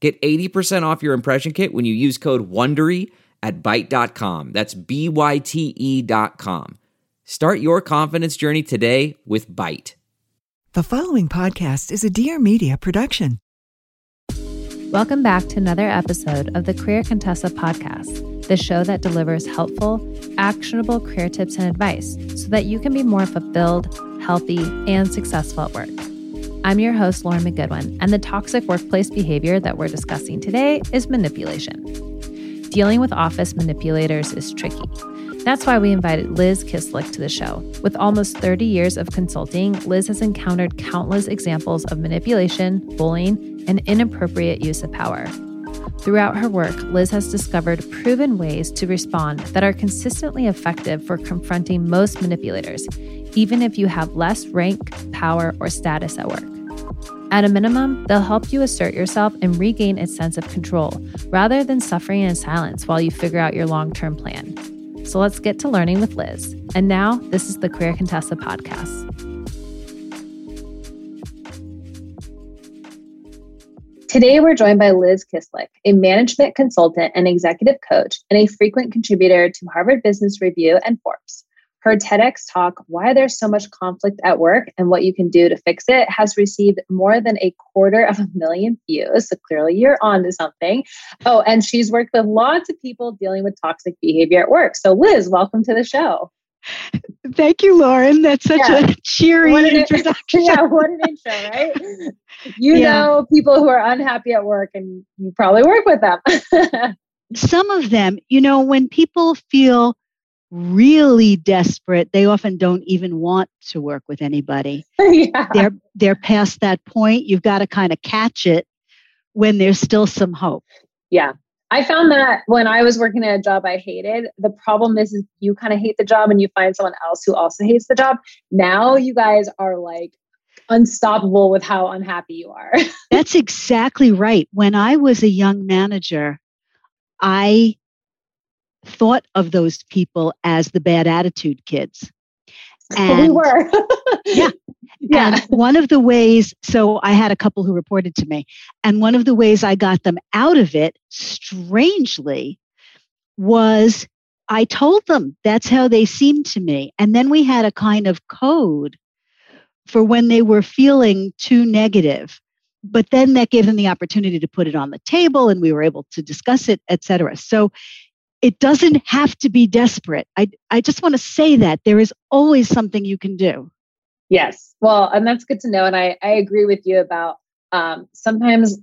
Get 80% off your impression kit when you use code WONDERY at Byte.com. That's B-Y-T-E dot com. Start your confidence journey today with Byte. The following podcast is a Dear Media production. Welcome back to another episode of the Career Contessa podcast, the show that delivers helpful, actionable career tips and advice so that you can be more fulfilled, healthy, and successful at work. I'm your host, Lauren McGoodwin, and the toxic workplace behavior that we're discussing today is manipulation. Dealing with office manipulators is tricky. That's why we invited Liz Kislik to the show. With almost 30 years of consulting, Liz has encountered countless examples of manipulation, bullying, and inappropriate use of power. Throughout her work, Liz has discovered proven ways to respond that are consistently effective for confronting most manipulators, even if you have less rank, power, or status at work. At a minimum, they'll help you assert yourself and regain a sense of control rather than suffering in silence while you figure out your long term plan. So let's get to learning with Liz. And now, this is the Career Contessa podcast. Today, we're joined by Liz Kislik, a management consultant and executive coach, and a frequent contributor to Harvard Business Review and Forbes. Her TEDx talk, Why There's So Much Conflict at Work and What You Can Do to Fix It, has received more than a quarter of a million views. So clearly you're on to something. Oh, and she's worked with lots of people dealing with toxic behavior at work. So, Liz, welcome to the show. Thank you, Lauren. That's such yeah. a cheery an, introduction. yeah, what an intro, right? You yeah. know people who are unhappy at work and you probably work with them. Some of them, you know, when people feel really desperate, they often don't even want to work with anybody. yeah. They're they're past that point. You've got to kind of catch it when there's still some hope. Yeah. I found that when I was working at a job I hated, the problem is, is you kind of hate the job and you find someone else who also hates the job. Now you guys are like unstoppable with how unhappy you are. That's exactly right. When I was a young manager, I thought of those people as the bad attitude kids. And we were. yeah. Yeah. And one of the ways, so I had a couple who reported to me, and one of the ways I got them out of it, strangely, was I told them that's how they seemed to me. And then we had a kind of code for when they were feeling too negative. But then that gave them the opportunity to put it on the table and we were able to discuss it, et cetera. So it doesn't have to be desperate. I, I just want to say that there is always something you can do. Yes. Well, and that's good to know. And I, I agree with you about um, sometimes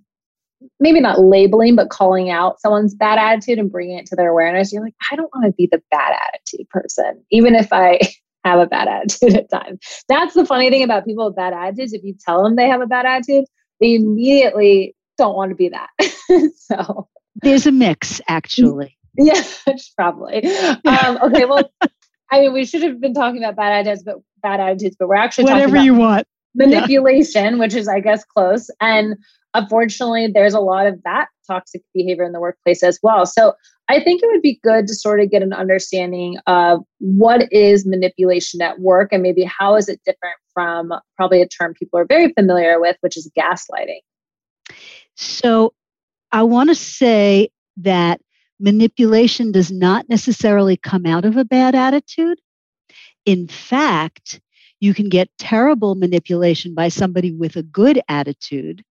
maybe not labeling, but calling out someone's bad attitude and bringing it to their awareness. You're like, I don't want to be the bad attitude person, even if I have a bad attitude at times. That's the funny thing about people with bad attitudes. If you tell them they have a bad attitude, they immediately don't want to be that. so there's a mix, actually. Yeah, probably. Um, okay, well, I mean, we should have been talking about bad ideas, but bad attitudes, but we're actually whatever you want. Manipulation, yeah. which is, I guess, close. And unfortunately, there's a lot of that toxic behavior in the workplace as well. So I think it would be good to sort of get an understanding of what is manipulation at work and maybe how is it different from probably a term people are very familiar with, which is gaslighting. So I want to say that manipulation does not necessarily come out of a bad attitude. In fact, you can get terrible manipulation by somebody with a good attitude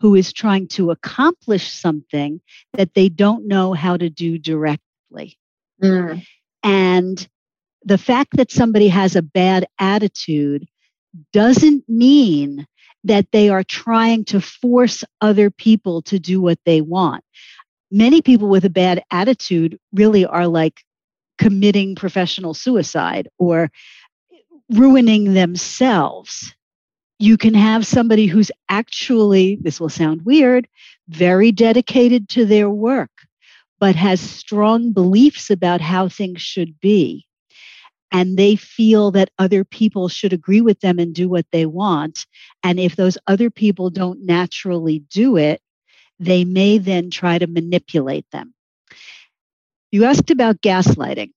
who is trying to accomplish something that they don't know how to do directly. Mm. And the fact that somebody has a bad attitude doesn't mean that they are trying to force other people to do what they want. Many people with a bad attitude really are like committing professional suicide or ruining themselves. You can have somebody who's actually, this will sound weird, very dedicated to their work, but has strong beliefs about how things should be and they feel that other people should agree with them and do what they want. And if those other people don't naturally do it, they may then try to manipulate them. You asked about gaslighting.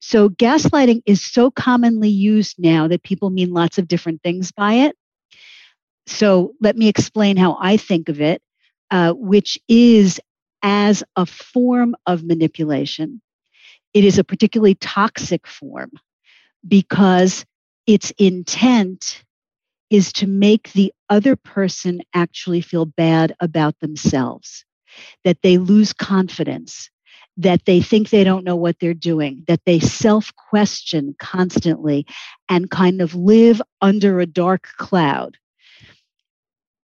So, gaslighting is so commonly used now that people mean lots of different things by it. So, let me explain how I think of it, uh, which is as a form of manipulation. It is a particularly toxic form because its intent is to make the other person actually feel bad about themselves, that they lose confidence, that they think they don't know what they're doing, that they self question constantly and kind of live under a dark cloud.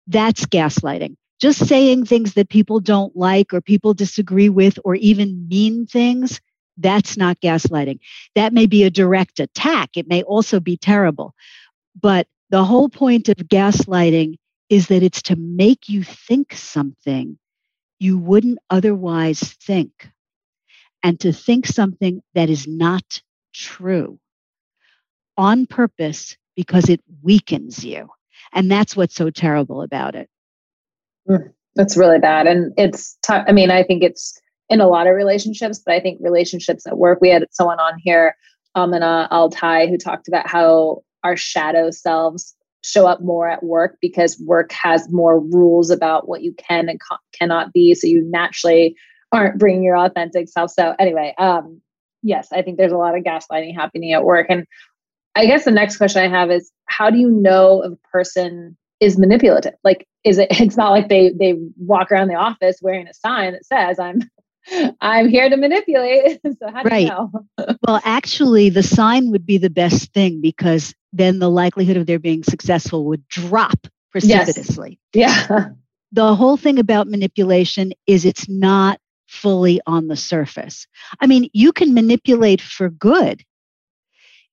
That's gaslighting. Just saying things that people don't like or people disagree with or even mean things that's not gaslighting. That may be a direct attack. It may also be terrible. But the whole point of gaslighting is that it's to make you think something you wouldn't otherwise think and to think something that is not true on purpose because it weakens you. And that's what's so terrible about it. Mm, that's really bad. And it's, t- I mean, I think it's in a lot of relationships, but I think relationships at work, we had someone on here, Amina Altai, who talked about how our shadow selves show up more at work because work has more rules about what you can and ca- cannot be. So you naturally aren't bringing your authentic self. So anyway, um, yes, I think there's a lot of gaslighting happening at work. And I guess the next question I have is how do you know if a person is manipulative? Like, is it, it's not like they, they walk around the office wearing a sign that says I'm I'm here to manipulate. so how do right. you know? well, actually, the sign would be the best thing because then the likelihood of their being successful would drop precipitously. Yes. Yeah. The whole thing about manipulation is it's not fully on the surface. I mean, you can manipulate for good.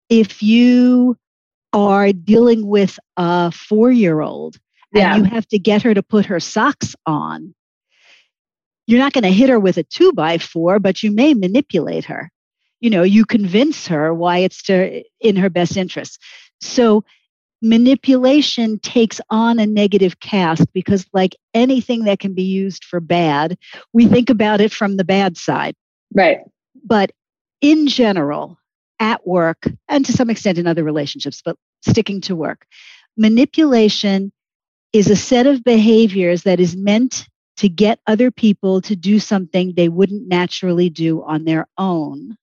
If you are dealing with a four year old and yeah. you have to get her to put her socks on, you're not going to hit her with a two by four, but you may manipulate her. You know, you convince her why it's to, in her best interest. So manipulation takes on a negative cast because, like anything that can be used for bad, we think about it from the bad side. Right. But in general, at work, and to some extent in other relationships, but sticking to work, manipulation is a set of behaviors that is meant to get other people to do something they wouldn't naturally do on their own.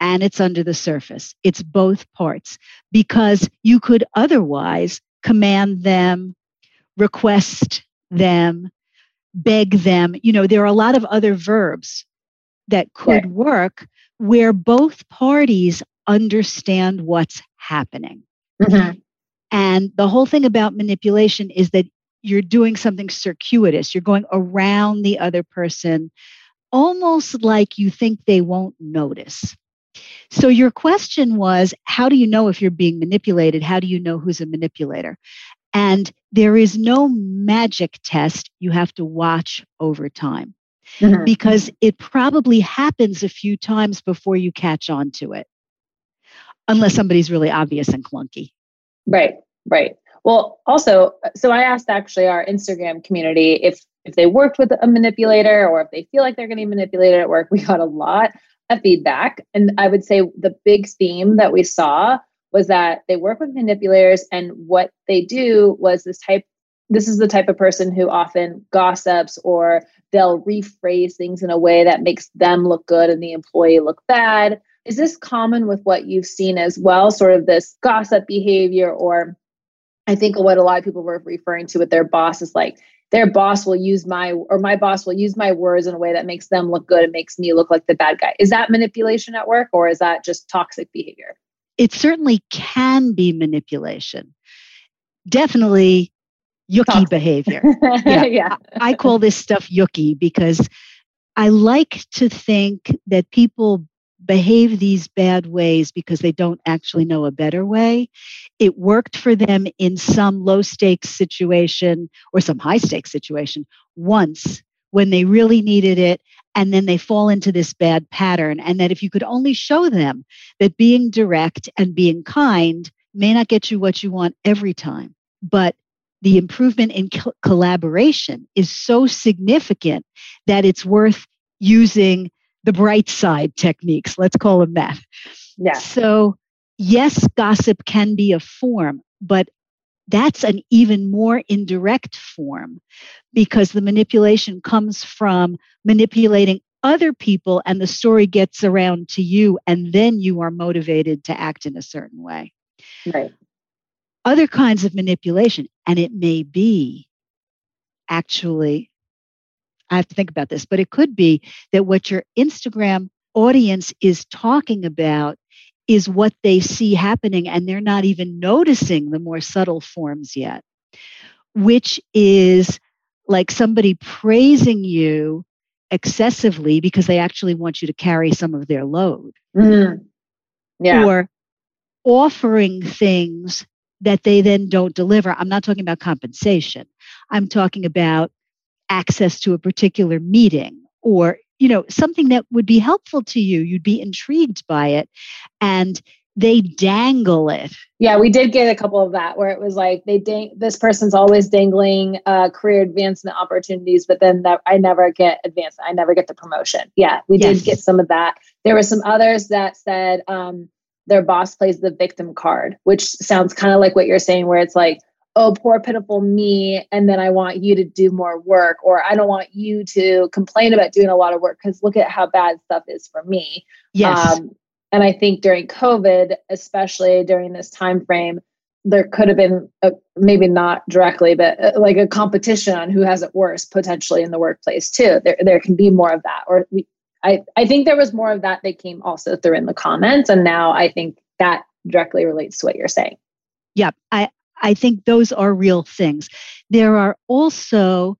And it's under the surface. It's both parts because you could otherwise command them, request them, beg them. You know, there are a lot of other verbs that could right. work where both parties understand what's happening. Mm-hmm. And the whole thing about manipulation is that you're doing something circuitous. You're going around the other person, almost like you think they won't notice. So, your question was how do you know if you're being manipulated? How do you know who's a manipulator? And there is no magic test you have to watch over time mm-hmm. because it probably happens a few times before you catch on to it, unless somebody's really obvious and clunky. Right, right. Well, also, so I asked actually our Instagram community if if they worked with a manipulator or if they feel like they're getting manipulated at work. We got a lot of feedback, and I would say the big theme that we saw was that they work with manipulators, and what they do was this type. This is the type of person who often gossips or they'll rephrase things in a way that makes them look good and the employee look bad. Is this common with what you've seen as well? Sort of this gossip behavior or I think what a lot of people were referring to with their boss is like their boss will use my or my boss will use my words in a way that makes them look good and makes me look like the bad guy. Is that manipulation at work or is that just toxic behavior? It certainly can be manipulation. Definitely yucky toxic. behavior. yeah. yeah. I call this stuff yucky because I like to think that people behave these bad ways because they don't actually know a better way. It worked for them in some low stakes situation or some high stakes situation once when they really needed it. And then they fall into this bad pattern. And that if you could only show them that being direct and being kind may not get you what you want every time, but the improvement in co- collaboration is so significant that it's worth using the bright side techniques. Let's call them that. Yeah. So, yes, gossip can be a form, but that's an even more indirect form because the manipulation comes from manipulating other people and the story gets around to you and then you are motivated to act in a certain way. Right. Other kinds of manipulation, and it may be actually I have to think about this, but it could be that what your Instagram audience is talking about is what they see happening and they're not even noticing the more subtle forms yet, which is like somebody praising you excessively because they actually want you to carry some of their load. Mm-hmm. Yeah. Or offering things that they then don't deliver. I'm not talking about compensation. I'm talking about access to a particular meeting or you know something that would be helpful to you. You'd be intrigued by it and they dangle it. Yeah we did get a couple of that where it was like they dang- this person's always dangling uh, career advancement opportunities but then that i never get advanced i never get the promotion. Yeah we yes. did get some of that. There were some others that said um, their boss plays the victim card which sounds kind of like what you're saying where it's like oh, poor, pitiful me. And then I want you to do more work, or I don't want you to complain about doing a lot of work because look at how bad stuff is for me. Yes. Um, and I think during COVID, especially during this time frame, there could have been a, maybe not directly, but uh, like a competition on who has it worse potentially in the workplace too. There, there can be more of that. Or we, I, I think there was more of that that came also through in the comments, and now I think that directly relates to what you're saying. Yeah, I, I think those are real things. There are also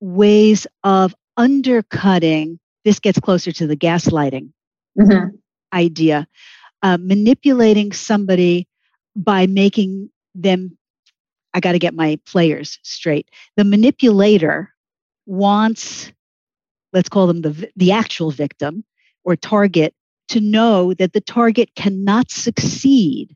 ways of undercutting. This gets closer to the gaslighting mm-hmm. idea, uh, manipulating somebody by making them. I got to get my players straight. The manipulator wants, let's call them the the actual victim or target, to know that the target cannot succeed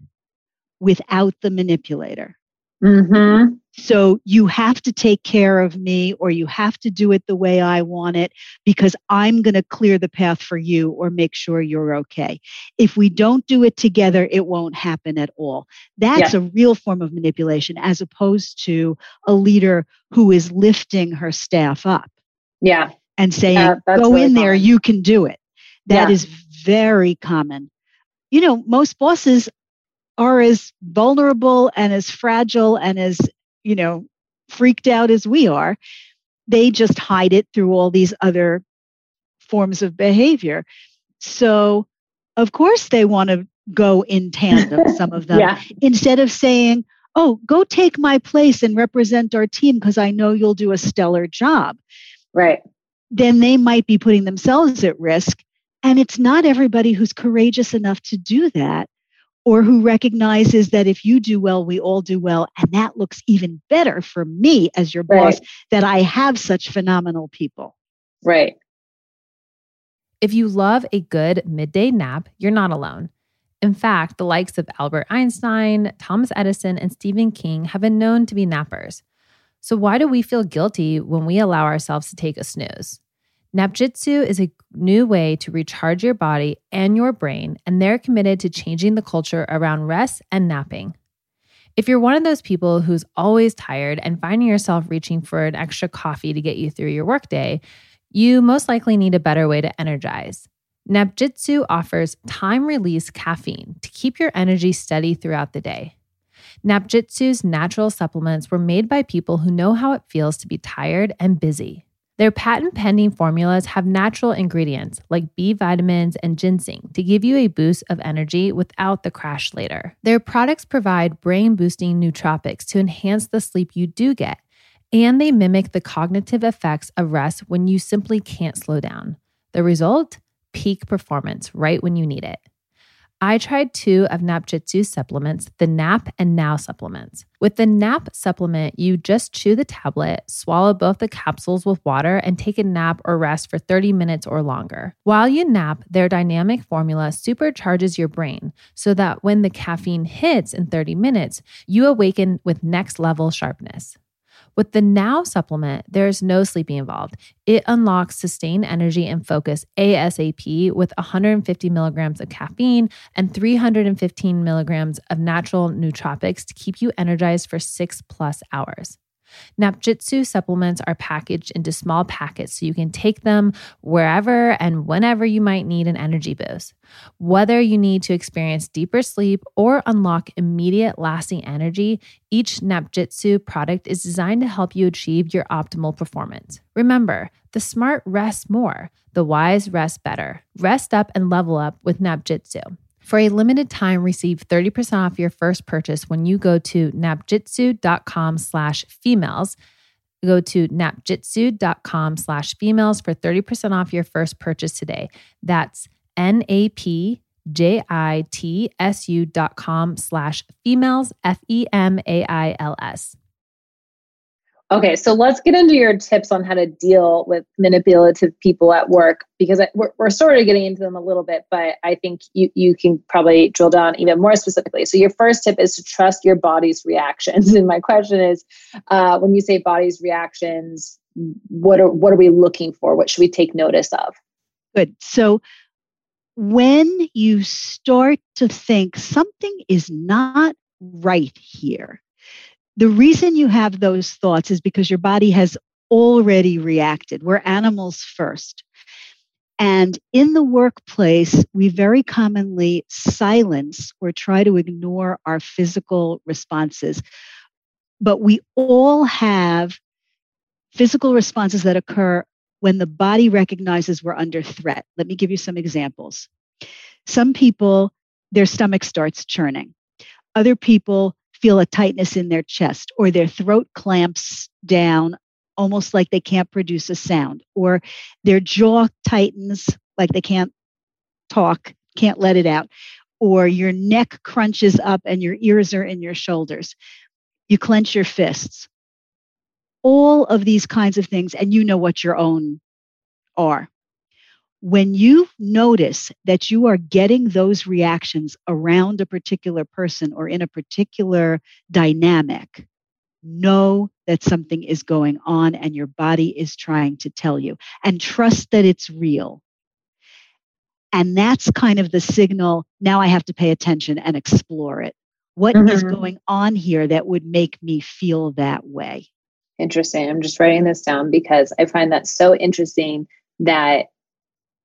without the manipulator. Mm-hmm. So you have to take care of me or you have to do it the way I want it because I'm going to clear the path for you or make sure you're okay. If we don't do it together, it won't happen at all. That's yeah. a real form of manipulation as opposed to a leader who is lifting her staff up. Yeah. And saying, go really in there, you can do it. That yeah. is very common. You know, most bosses are as vulnerable and as fragile and as, you know, freaked out as we are. They just hide it through all these other forms of behavior. So, of course, they want to go in tandem, some of them, yeah. instead of saying, Oh, go take my place and represent our team because I know you'll do a stellar job. Right. Then they might be putting themselves at risk. And it's not everybody who's courageous enough to do that or who recognizes that if you do well, we all do well. And that looks even better for me as your right. boss that I have such phenomenal people. Right. If you love a good midday nap, you're not alone. In fact, the likes of Albert Einstein, Thomas Edison, and Stephen King have been known to be nappers. So, why do we feel guilty when we allow ourselves to take a snooze? Napjitsu is a new way to recharge your body and your brain, and they're committed to changing the culture around rest and napping. If you're one of those people who's always tired and finding yourself reaching for an extra coffee to get you through your workday, you most likely need a better way to energize. Napjitsu offers time release caffeine to keep your energy steady throughout the day. Napjitsu's natural supplements were made by people who know how it feels to be tired and busy. Their patent pending formulas have natural ingredients like B vitamins and ginseng to give you a boost of energy without the crash later. Their products provide brain boosting nootropics to enhance the sleep you do get, and they mimic the cognitive effects of rest when you simply can't slow down. The result? Peak performance right when you need it. I tried two of Napjitsu supplements, the Nap and Now supplements. With the Nap supplement, you just chew the tablet, swallow both the capsules with water, and take a nap or rest for 30 minutes or longer. While you nap, their dynamic formula supercharges your brain so that when the caffeine hits in 30 minutes, you awaken with next level sharpness. With the Now supplement, there's no sleeping involved. It unlocks sustained energy and focus ASAP with 150 milligrams of caffeine and 315 milligrams of natural nootropics to keep you energized for six plus hours. Napjitsu supplements are packaged into small packets so you can take them wherever and whenever you might need an energy boost. Whether you need to experience deeper sleep or unlock immediate lasting energy, each Napjitsu product is designed to help you achieve your optimal performance. Remember, the smart rest more, the wise rest better. Rest up and level up with Napjitsu. For a limited time, receive 30% off your first purchase when you go to napjitsu.com slash females. Go to napjitsu.com slash females for 30% off your first purchase today. That's N-A-P-J-I-T-S-U dot com slash females, F-E-M-A-I-L-S. Okay, so let's get into your tips on how to deal with manipulative people at work because we're, we're sort of getting into them a little bit, but I think you, you can probably drill down even more specifically. So, your first tip is to trust your body's reactions. And my question is uh, when you say body's reactions, what are, what are we looking for? What should we take notice of? Good. So, when you start to think something is not right here, the reason you have those thoughts is because your body has already reacted. We're animals first. And in the workplace, we very commonly silence or try to ignore our physical responses. But we all have physical responses that occur when the body recognizes we're under threat. Let me give you some examples. Some people, their stomach starts churning. Other people, feel a tightness in their chest or their throat clamps down almost like they can't produce a sound or their jaw tightens like they can't talk, can't let it out, or your neck crunches up and your ears are in your shoulders. You clench your fists. All of these kinds of things, and you know what your own are when you notice that you are getting those reactions around a particular person or in a particular dynamic, know that something is going on and your body is trying to tell you, and trust that it's real. And that's kind of the signal. Now I have to pay attention and explore it. What mm-hmm. is going on here that would make me feel that way? Interesting. I'm just writing this down because I find that so interesting that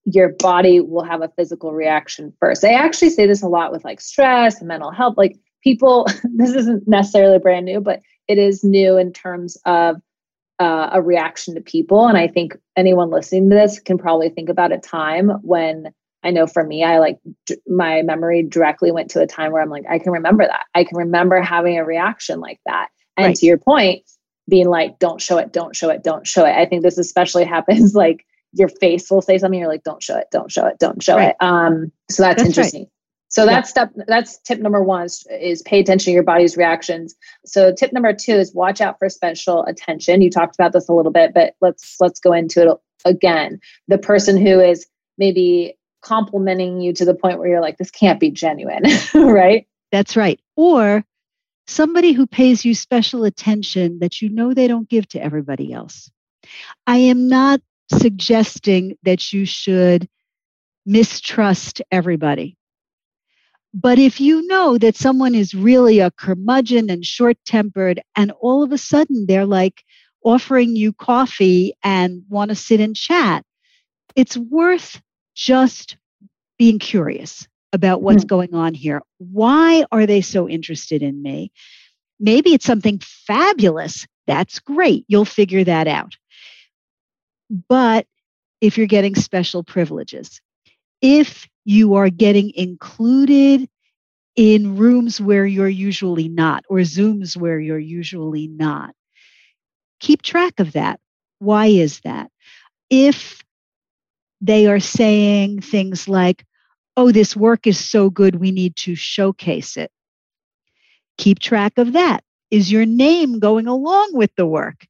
your body will have a physical reaction first. I actually say this a lot with like stress and mental health. Like people, this isn't necessarily brand new, but it is new in terms of uh, a reaction to people. And I think anyone listening to this can probably think about a time when I know for me, I like d- my memory directly went to a time where I'm like, I can remember that. I can remember having a reaction like that. And right. to your point, being like, don't show it, don't show it, don't show it. I think this especially happens like your face will say something you're like don't show it don't show it don't show right. it. Um so that's, that's interesting. Right. so that's yeah. step that's tip number one is, is pay attention to your body's reactions. So tip number two is watch out for special attention. You talked about this a little bit but let's let's go into it again. The person who is maybe complimenting you to the point where you're like this can't be genuine right? That's right. Or somebody who pays you special attention that you know they don't give to everybody else. I am not suggesting that you should mistrust everybody. But if you know that someone is really a curmudgeon and short tempered, and all of a sudden they're like offering you coffee and want to sit and chat, it's worth just being curious. about what's mm-hmm. going on here. Why are they so interested in me? Maybe it's something fabulous. That's great. You'll figure that out. But if you're getting special privileges, if you are getting included in rooms where you're usually not, or Zooms where you're usually not, keep track of that. Why is that? If they are saying things like, oh, this work is so good, we need to showcase it. Keep track of that. Is your name going along with the work?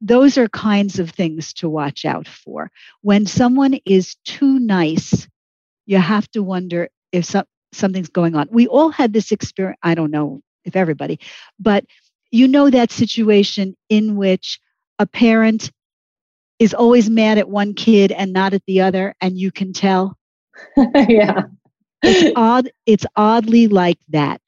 Those are kinds of things to watch out for. When someone is too nice, you have to wonder if some, something's going on. We all had this experience, I don't know if everybody, but you know that situation in which a parent is always mad at one kid and not at the other, and you can tell. yeah. It's odd. It's oddly like that.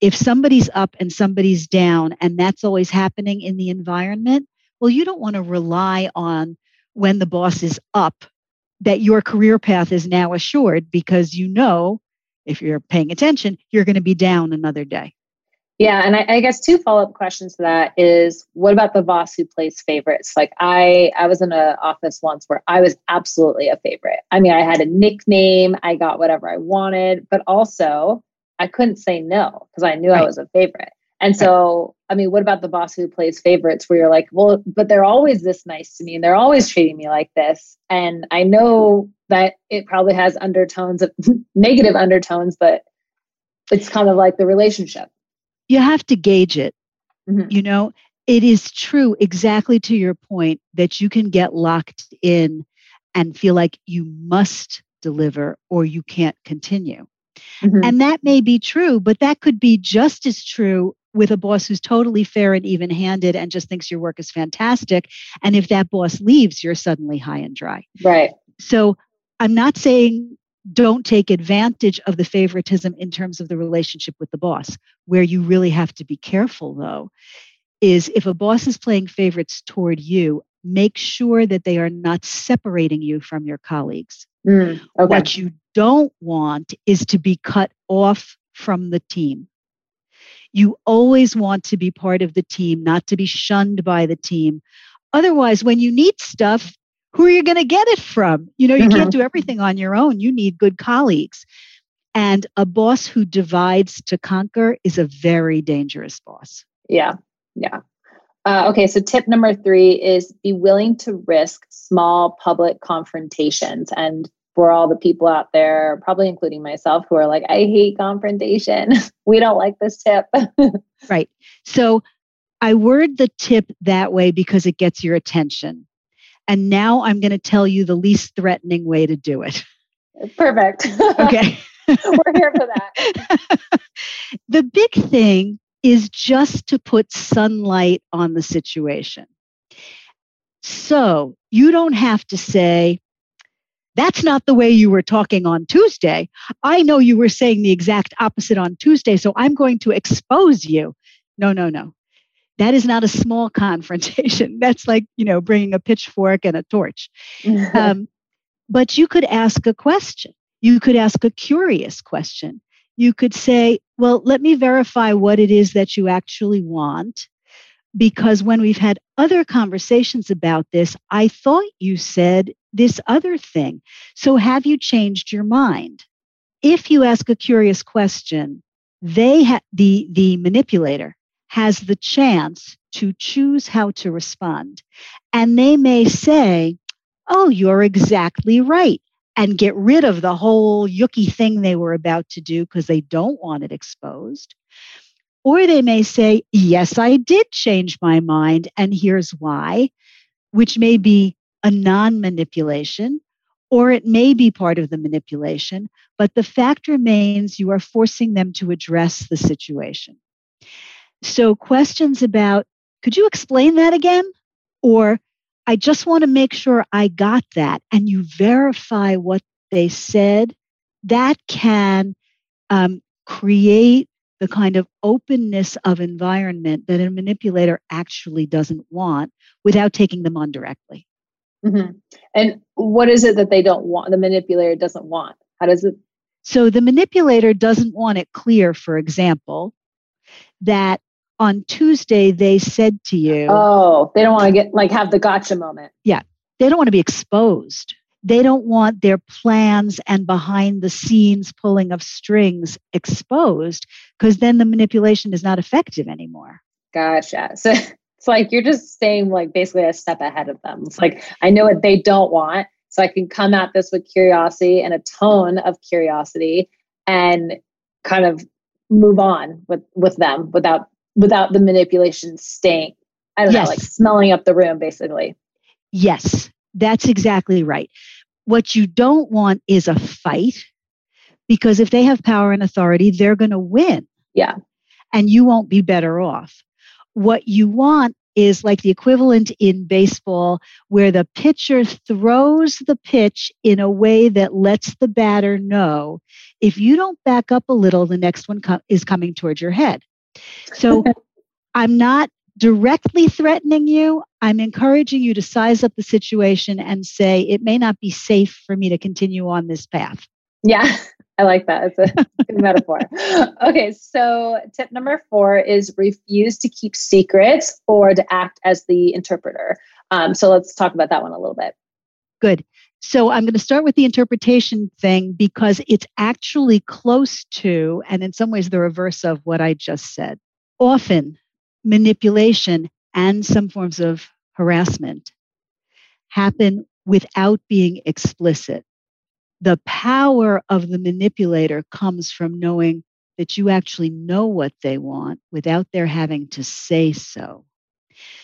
If somebody's up and somebody's down, and that's always happening in the environment, well, you don't want to rely on when the boss is up that your career path is now assured because you know if you're paying attention, you're going to be down another day. Yeah, and I, I guess two follow up questions to that is what about the boss who plays favorites? Like I, I was in an office once where I was absolutely a favorite. I mean, I had a nickname, I got whatever I wanted, but also I couldn't say no because I knew right. I was a favorite. And so, I mean, what about the boss who plays favorites where you're like, well, but they're always this nice to me and they're always treating me like this. And I know that it probably has undertones of negative undertones, but it's kind of like the relationship you have to gauge it. Mm-hmm. You know, it is true, exactly to your point, that you can get locked in and feel like you must deliver or you can't continue. Mm-hmm. And that may be true, but that could be just as true with a boss who's totally fair and even handed and just thinks your work is fantastic. And if that boss leaves, you're suddenly high and dry. Right. So I'm not saying don't take advantage of the favoritism in terms of the relationship with the boss. Where you really have to be careful, though, is if a boss is playing favorites toward you, make sure that they are not separating you from your colleagues. Mm, okay. What you don't want is to be cut off from the team. You always want to be part of the team, not to be shunned by the team. Otherwise, when you need stuff, who are you going to get it from? You know, you mm-hmm. can't do everything on your own. You need good colleagues. And a boss who divides to conquer is a very dangerous boss. Yeah. Yeah. Uh, okay. So, tip number three is be willing to risk small public confrontations. And for all the people out there, probably including myself, who are like, I hate confrontation. we don't like this tip. right. So, I word the tip that way because it gets your attention. And now I'm going to tell you the least threatening way to do it. Perfect. Okay. We're here for that. the big thing is just to put sunlight on the situation. So you don't have to say, that's not the way you were talking on Tuesday. I know you were saying the exact opposite on Tuesday, so I'm going to expose you. No, no, no. That is not a small confrontation. That's like, you know, bringing a pitchfork and a torch. Um, but you could ask a question. You could ask a curious question. You could say, well, let me verify what it is that you actually want. Because when we've had other conversations about this, I thought you said this other thing. So have you changed your mind? If you ask a curious question, they ha- the the manipulator has the chance to choose how to respond. And they may say, Oh, you're exactly right, and get rid of the whole yucky thing they were about to do because they don't want it exposed. Or they may say, Yes, I did change my mind, and here's why, which may be a non manipulation, or it may be part of the manipulation, but the fact remains you are forcing them to address the situation. So, questions about, could you explain that again? Or, I just want to make sure I got that, and you verify what they said, that can um, create the kind of openness of environment that a manipulator actually doesn't want without taking them on directly. Mm-hmm. And what is it that they don't want, the manipulator doesn't want? How does it So the manipulator doesn't want it clear, for example, that on Tuesday they said to you, Oh, they don't want to get like have the gotcha moment. Yeah. They don't want to be exposed. They don't want their plans and behind the scenes pulling of strings exposed because then the manipulation is not effective anymore. Gotcha. So it's like you're just staying like basically a step ahead of them. It's like I know what they don't want. So I can come at this with curiosity and a tone of curiosity and kind of move on with with them without without the manipulation staying i don't yes. know like smelling up the room basically yes that's exactly right what you don't want is a fight because if they have power and authority they're going to win yeah and you won't be better off what you want is like the equivalent in baseball where the pitcher throws the pitch in a way that lets the batter know if you don't back up a little the next one is coming towards your head so I'm not directly threatening you. I'm encouraging you to size up the situation and say, it may not be safe for me to continue on this path. Yeah, I like that. It's a good metaphor. Okay, so tip number four is refuse to keep secrets or to act as the interpreter. Um, so let's talk about that one a little bit. Good. So I'm going to start with the interpretation thing because it's actually close to, and in some ways, the reverse of what I just said. Often, manipulation and some forms of harassment happen without being explicit. The power of the manipulator comes from knowing that you actually know what they want without their having to say so.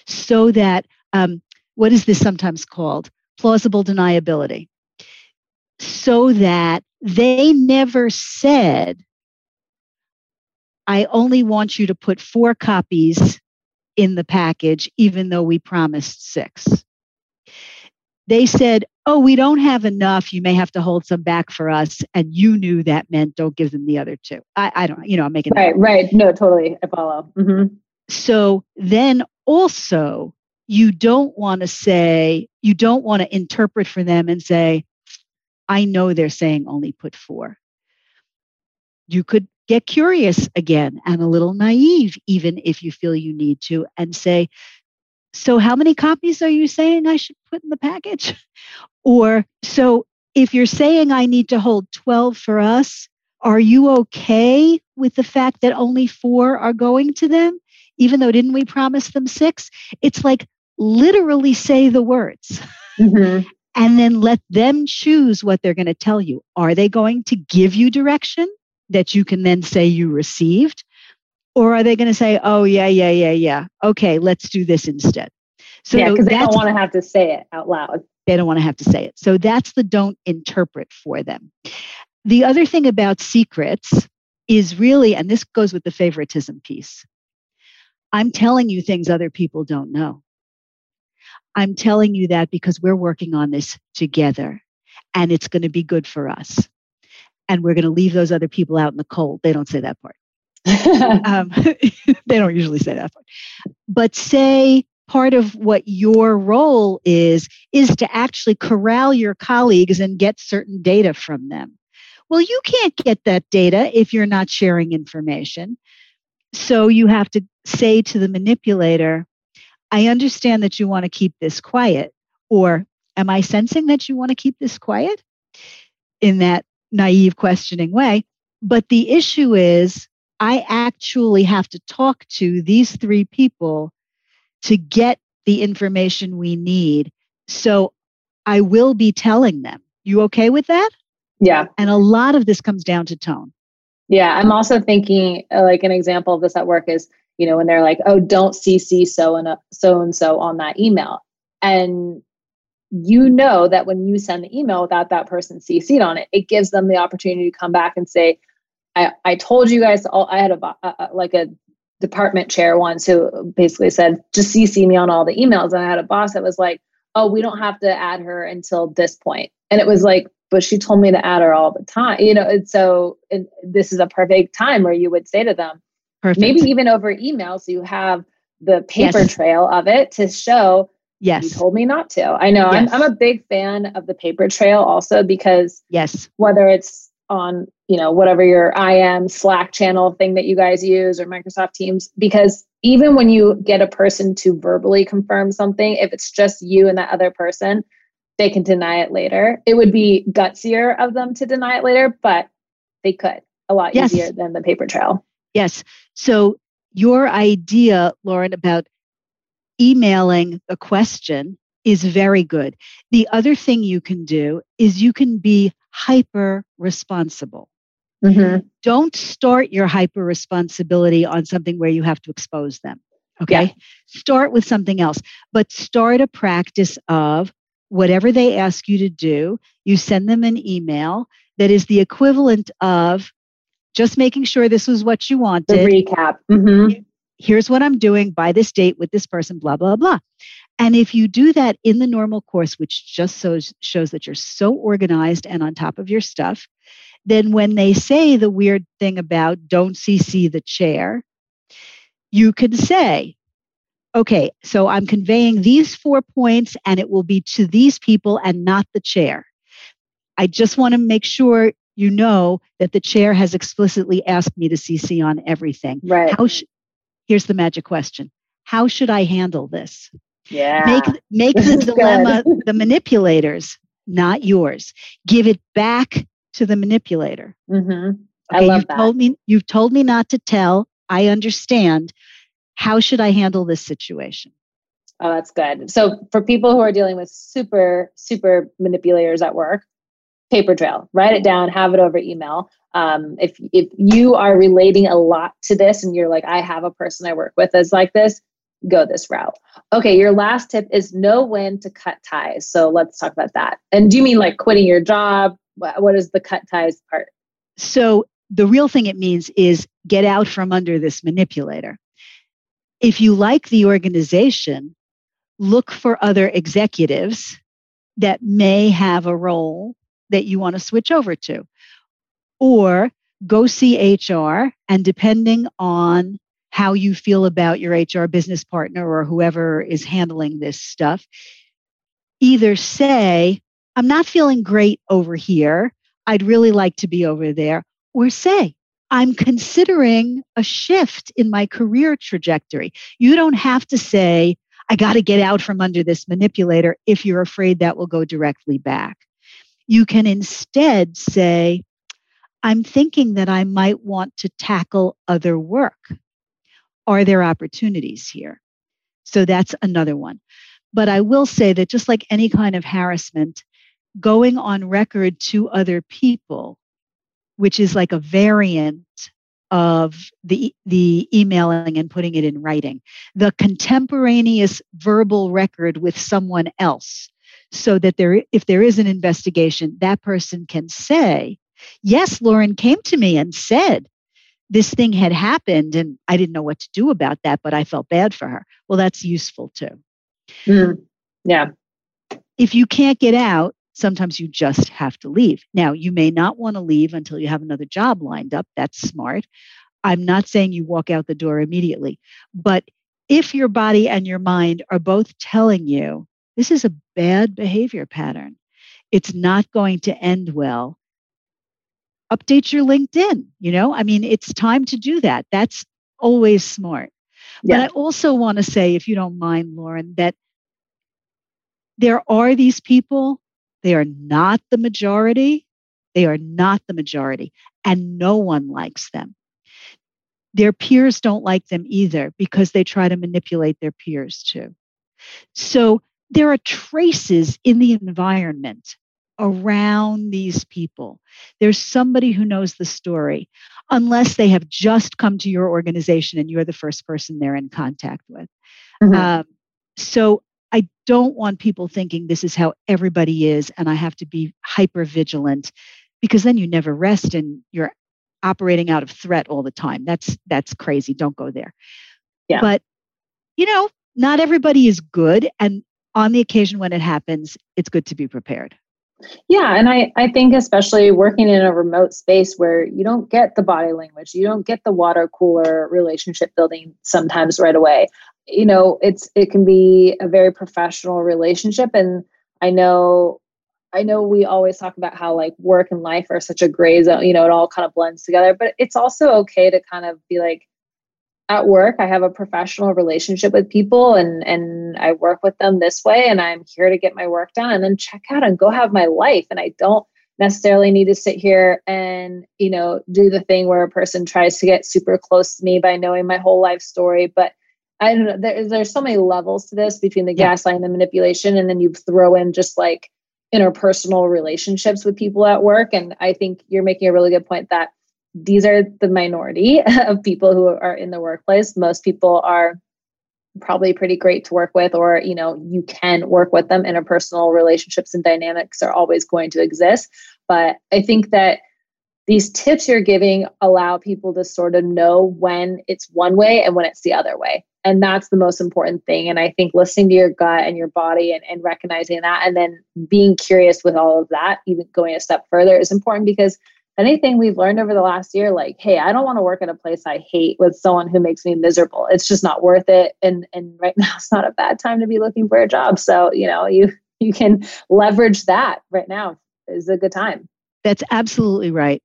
So that, um, what is this sometimes called? plausible deniability so that they never said, I only want you to put four copies in the package, even though we promised six. They said, Oh, we don't have enough. You may have to hold some back for us. And you knew that meant don't give them the other two. I, I don't, you know, I'm making right, right. No, totally. I follow. Mm-hmm. So then also, you don't want to say, you don't want to interpret for them and say, I know they're saying only put four. You could get curious again and a little naive, even if you feel you need to, and say, So, how many copies are you saying I should put in the package? Or, so if you're saying I need to hold 12 for us, are you okay with the fact that only four are going to them? Even though didn't we promise them six? It's like literally say the words mm-hmm. and then let them choose what they're going to tell you. Are they going to give you direction that you can then say you received? Or are they going to say, oh, yeah, yeah, yeah, yeah. Okay, let's do this instead. So yeah, because they don't want to have to say it out loud. They don't want to have to say it. So that's the don't interpret for them. The other thing about secrets is really, and this goes with the favoritism piece. I'm telling you things other people don't know. I'm telling you that because we're working on this together and it's going to be good for us. And we're going to leave those other people out in the cold. They don't say that part. um, they don't usually say that. But say part of what your role is, is to actually corral your colleagues and get certain data from them. Well, you can't get that data if you're not sharing information. So you have to say to the manipulator, I understand that you want to keep this quiet. Or am I sensing that you want to keep this quiet in that naive questioning way? But the issue is, I actually have to talk to these three people to get the information we need. So I will be telling them. You okay with that? Yeah. And a lot of this comes down to tone. Yeah. I'm also thinking, uh, like, an example of this at work is you know, when they're like, oh, don't CC so and so and so on that email. And you know that when you send the email without that person CC'd on it, it gives them the opportunity to come back and say, I, I told you guys, all, I had a, a, like a department chair once who basically said, just CC me on all the emails. And I had a boss that was like, oh, we don't have to add her until this point. And it was like, but she told me to add her all the time, you know, and so and this is a perfect time where you would say to them, Perfect. Maybe even over email, so you have the paper yes. trail of it to show. Yes, you told me not to. I know. Yes. I'm, I'm a big fan of the paper trail also because yes, whether it's on you know whatever your IM Slack channel thing that you guys use or Microsoft Teams because even when you get a person to verbally confirm something if it's just you and that other person they can deny it later. It would be gutsier of them to deny it later but they could. A lot yes. easier than the paper trail. Yes. So your idea lauren about emailing a question is very good. The other thing you can do is you can be hyper responsible. Mm-hmm. Don't start your hyper responsibility on something where you have to expose them. Okay. Yeah. Start with something else, but start a practice of whatever they ask you to do. You send them an email that is the equivalent of just making sure this was what you wanted. The recap. Mm-hmm. Here's what I'm doing by this date with this person, blah, blah, blah. And if you do that in the normal course, which just shows, shows that you're so organized and on top of your stuff, then when they say the weird thing about don't CC the chair, you can say, okay, so I'm conveying these four points and it will be to these people and not the chair. I just want to make sure you know that the chair has explicitly asked me to CC on everything. Right. How sh- Here's the magic question How should I handle this? Yeah. Make make the dilemma the manipulators, not yours. Give it back to the manipulator. Mm-hmm. I love you've that. Told me, you've told me not to tell. I understand. How should I handle this situation? Oh, that's good. So for people who are dealing with super, super manipulators at work, paper trail, write it down, have it over email. Um, if if you are relating a lot to this and you're like, I have a person I work with that's like this, go this route. Okay, your last tip is know when to cut ties. So let's talk about that. And do you mean like quitting your job? What is the cut ties part? So the real thing it means is get out from under this manipulator. If you like the organization, look for other executives that may have a role that you want to switch over to. Or go see HR, and depending on how you feel about your HR business partner or whoever is handling this stuff. Either say, I'm not feeling great over here. I'd really like to be over there. Or say, I'm considering a shift in my career trajectory. You don't have to say, I got to get out from under this manipulator if you're afraid that will go directly back. You can instead say, I'm thinking that I might want to tackle other work are there opportunities here? So that's another one. But I will say that just like any kind of harassment, going on record to other people, which is like a variant of the the emailing and putting it in writing the contemporaneous verbal record with someone else so that there if there is an investigation that person can say yes lauren came to me and said this thing had happened and I didn't know what to do about that, but I felt bad for her. Well, that's useful too. Mm, yeah. If you can't get out, sometimes you just have to leave. Now, you may not want to leave until you have another job lined up. That's smart. I'm not saying you walk out the door immediately, but if your body and your mind are both telling you this is a bad behavior pattern, it's not going to end well, update your LinkedIn. You know, I mean, it's time to do that. That's always smart. Yeah. But I also want to say, if you don't mind, Lauren, that there are these people, they are not the majority. They are not the majority, and no one likes them. Their peers don't like them either because they try to manipulate their peers too. So there are traces in the environment around these people. There's somebody who knows the story, unless they have just come to your organization and you're the first person they're in contact with. Mm-hmm. Um, so I don't want people thinking this is how everybody is and I have to be hyper vigilant because then you never rest and you're operating out of threat all the time. That's that's crazy. Don't go there. Yeah. But you know, not everybody is good and on the occasion when it happens, it's good to be prepared. Yeah, and I, I think especially working in a remote space where you don't get the body language, you don't get the water cooler relationship building sometimes right away. You know, it's it can be a very professional relationship and I know I know we always talk about how like work and life are such a gray zone, you know, it all kind of blends together, but it's also okay to kind of be like, at work i have a professional relationship with people and and i work with them this way and i'm here to get my work done and then check out and go have my life. And i don't necessarily need to sit here and you know do the thing where a person tries to get super close to me by knowing my whole life story. But i don't know there, there's so many levels to this between the yeah. gaslighting and the manipulation and then you throw in just like interpersonal relationships with people at work. And i think you're making a really good point that these are the minority of people who are in the workplace. Most people are probably pretty great to work with, or you know, you can work with them. Interpersonal relationships and dynamics are always going to exist. But I think that these tips you're giving allow people to sort of know when it's one way and when it's the other way. And that's the most important thing. And I think listening to your gut and your body and, and recognizing that and then being curious with all of that, even going a step further, is important because anything we've learned over the last year like hey i don't want to work at a place i hate with someone who makes me miserable. It's just not worth it. And and right now it's not a bad time to be looking for a job. So you know you you can leverage that right now is a good time. That's absolutely right.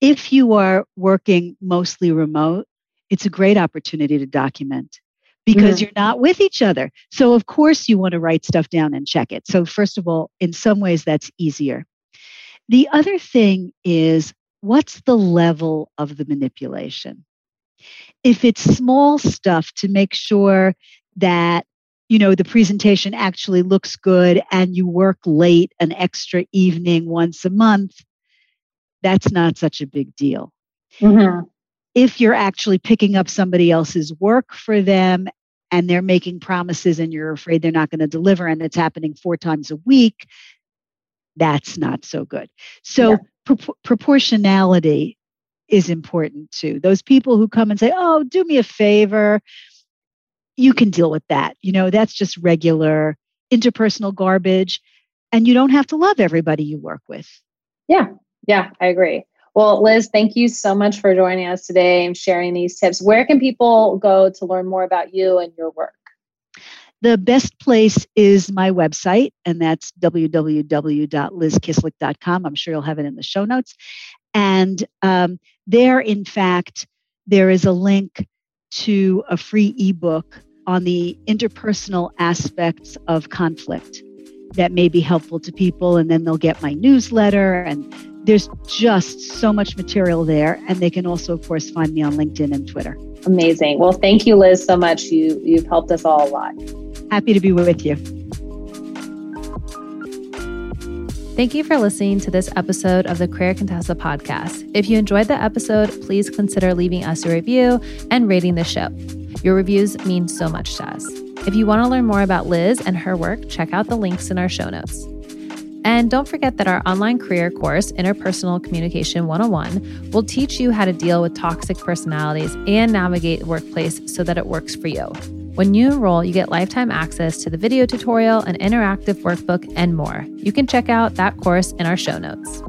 If you are working mostly remote it's a great opportunity to document because mm-hmm. you're not with each other. So of course you want to write stuff down and check it. So first of all in some ways that's easier the other thing is what's the level of the manipulation? If it's small stuff to make sure that you know the presentation actually looks good and you work late an extra evening once a month that's not such a big deal mm-hmm. if you're actually picking up somebody else's work for them and they're making promises and you're afraid they're not going to deliver and it's happening four times a week that's not so good. So yeah. pro- proportionality is important too. Those people who come and say, "Oh, do me a favor," you can deal with that. You know, that's just regular interpersonal garbage, and you don't have to love everybody you work with. Yeah, yeah, I agree. Well, Liz, thank you so much for joining us today and sharing these tips. Where can people go to learn more about you and your work? The best place is my website, and that's www.lizkislik.com. I'm sure you'll have it in the show notes. And um, there, in fact, there is a link to a free ebook on the interpersonal aspects of conflict that may be helpful to people. And then they'll get my newsletter. And there's just so much material there. And they can also, of course, find me on LinkedIn and Twitter. Amazing. Well, thank you, Liz, so much. You, you've helped us all a lot. Happy to be with you. Thank you for listening to this episode of the Career Contessa podcast. If you enjoyed the episode, please consider leaving us a review and rating the show. Your reviews mean so much to us. If you want to learn more about Liz and her work, check out the links in our show notes. And don't forget that our online career course, Interpersonal Communication 101, will teach you how to deal with toxic personalities and navigate the workplace so that it works for you. When you enroll, you get lifetime access to the video tutorial, an interactive workbook, and more. You can check out that course in our show notes.